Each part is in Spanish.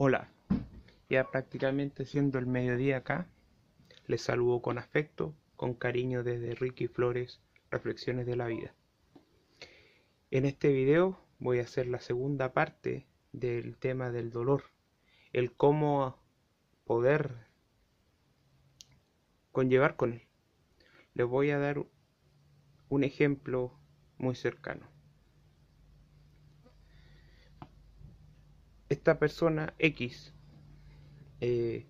Hola, ya prácticamente siendo el mediodía acá, les saludo con afecto, con cariño desde Ricky Flores, Reflexiones de la Vida. En este video voy a hacer la segunda parte del tema del dolor, el cómo poder conllevar con él. Les voy a dar un ejemplo muy cercano. Esta persona X eh,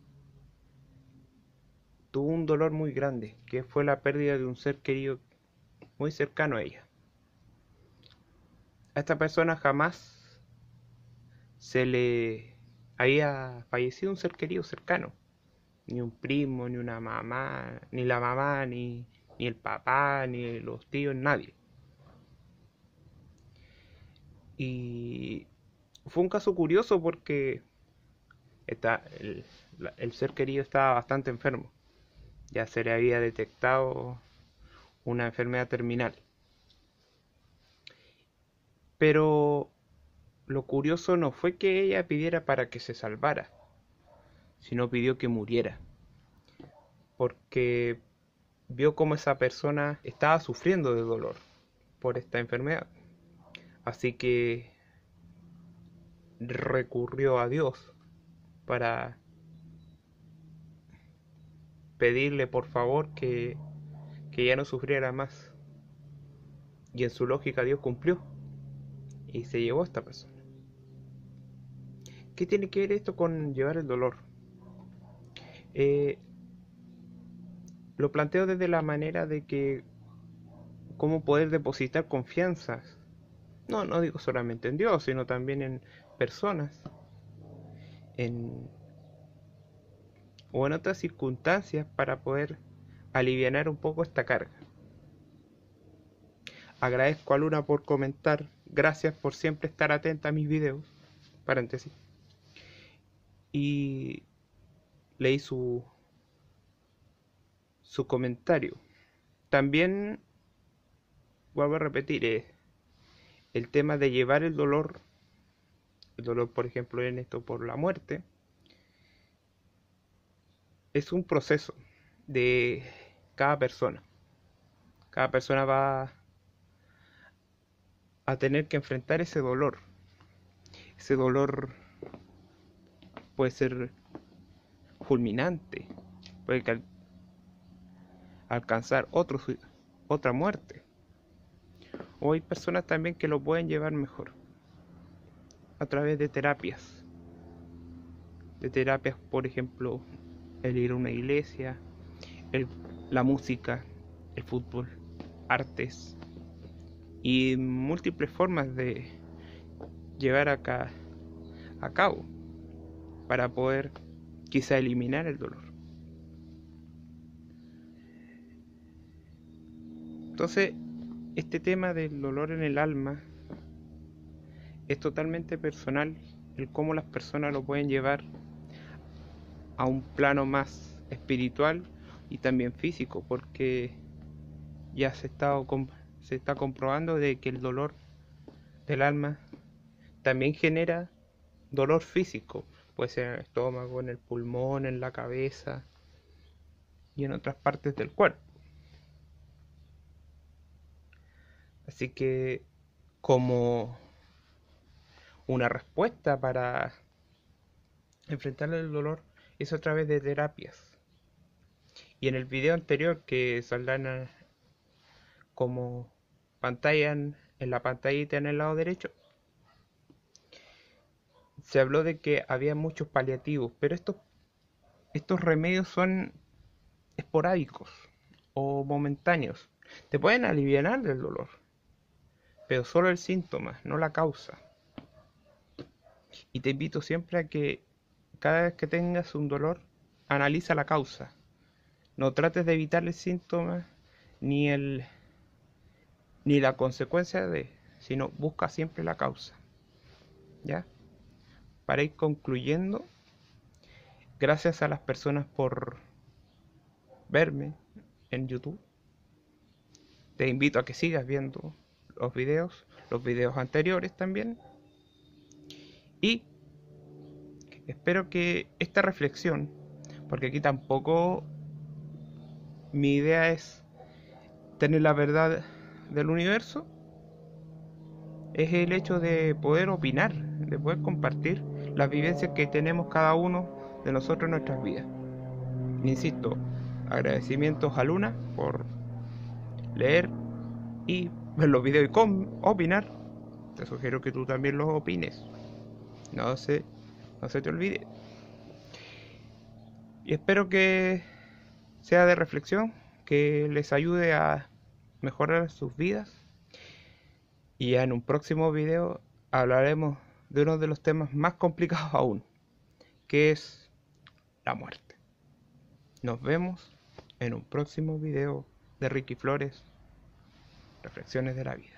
tuvo un dolor muy grande, que fue la pérdida de un ser querido muy cercano a ella. A esta persona jamás se le había fallecido un ser querido cercano, ni un primo, ni una mamá, ni la mamá, ni, ni el papá, ni los tíos, nadie. Y fue un caso curioso porque está, el, el, ser querido estaba bastante enfermo. Ya se le había detectado una enfermedad terminal. Pero lo curioso no fue que ella pidiera para que se salvara, sino pidió que muriera. Porque vio como esa persona estaba sufriendo de dolor por esta enfermedad. Así que recurrió a Dios para pedirle por favor que, que ya no sufriera más. Y en su lógica Dios cumplió y se llevó a esta persona. ¿Qué tiene que ver esto con llevar el dolor? Eh, lo planteo desde la manera de que cómo poder depositar confianzas. No, no digo solamente en Dios, sino también en personas en, o en otras circunstancias para poder aliviar un poco esta carga. Agradezco a Luna por comentar. Gracias por siempre estar atenta a mis videos. Paréntesis. Y leí su, su comentario. También vuelvo a repetir eh, el tema de llevar el dolor el dolor, por ejemplo, en esto por la muerte, es un proceso de cada persona. Cada persona va a tener que enfrentar ese dolor. Ese dolor puede ser fulminante, puede alcanzar otro, otra muerte. O hay personas también que lo pueden llevar mejor a través de terapias. De terapias, por ejemplo, el ir a una iglesia, la música, el fútbol, artes y múltiples formas de llevar acá a cabo para poder quizá eliminar el dolor. Entonces, este tema del dolor en el alma es totalmente personal el cómo las personas lo pueden llevar a un plano más espiritual y también físico, porque ya se está, se está comprobando de que el dolor del alma también genera dolor físico, puede ser en el estómago, en el pulmón, en la cabeza y en otras partes del cuerpo. Así que como una respuesta para enfrentar el dolor es a través de terapias. Y en el video anterior que saldrán como pantalla en, la pantallita en el lado derecho, se habló de que había muchos paliativos, pero estos, estos remedios son esporádicos o momentáneos. Te pueden aliviar del dolor, pero solo el síntoma, no la causa. Y te invito siempre a que cada vez que tengas un dolor, analiza la causa. No trates de evitar el síntoma ni el ni la consecuencia de, sino busca siempre la causa. ¿Ya? Para ir concluyendo, gracias a las personas por verme en YouTube. Te invito a que sigas viendo los videos, los videos anteriores también. Y Espero que esta reflexión, porque aquí tampoco mi idea es tener la verdad del universo, es el hecho de poder opinar, de poder compartir las vivencias que tenemos cada uno de nosotros en nuestras vidas. Insisto, agradecimientos a Luna por leer y ver los videos y opinar. Te sugiero que tú también los opines. No se, no se te olvide. Y espero que sea de reflexión, que les ayude a mejorar sus vidas. Y en un próximo video hablaremos de uno de los temas más complicados aún, que es la muerte. Nos vemos en un próximo video de Ricky Flores, Reflexiones de la Vida.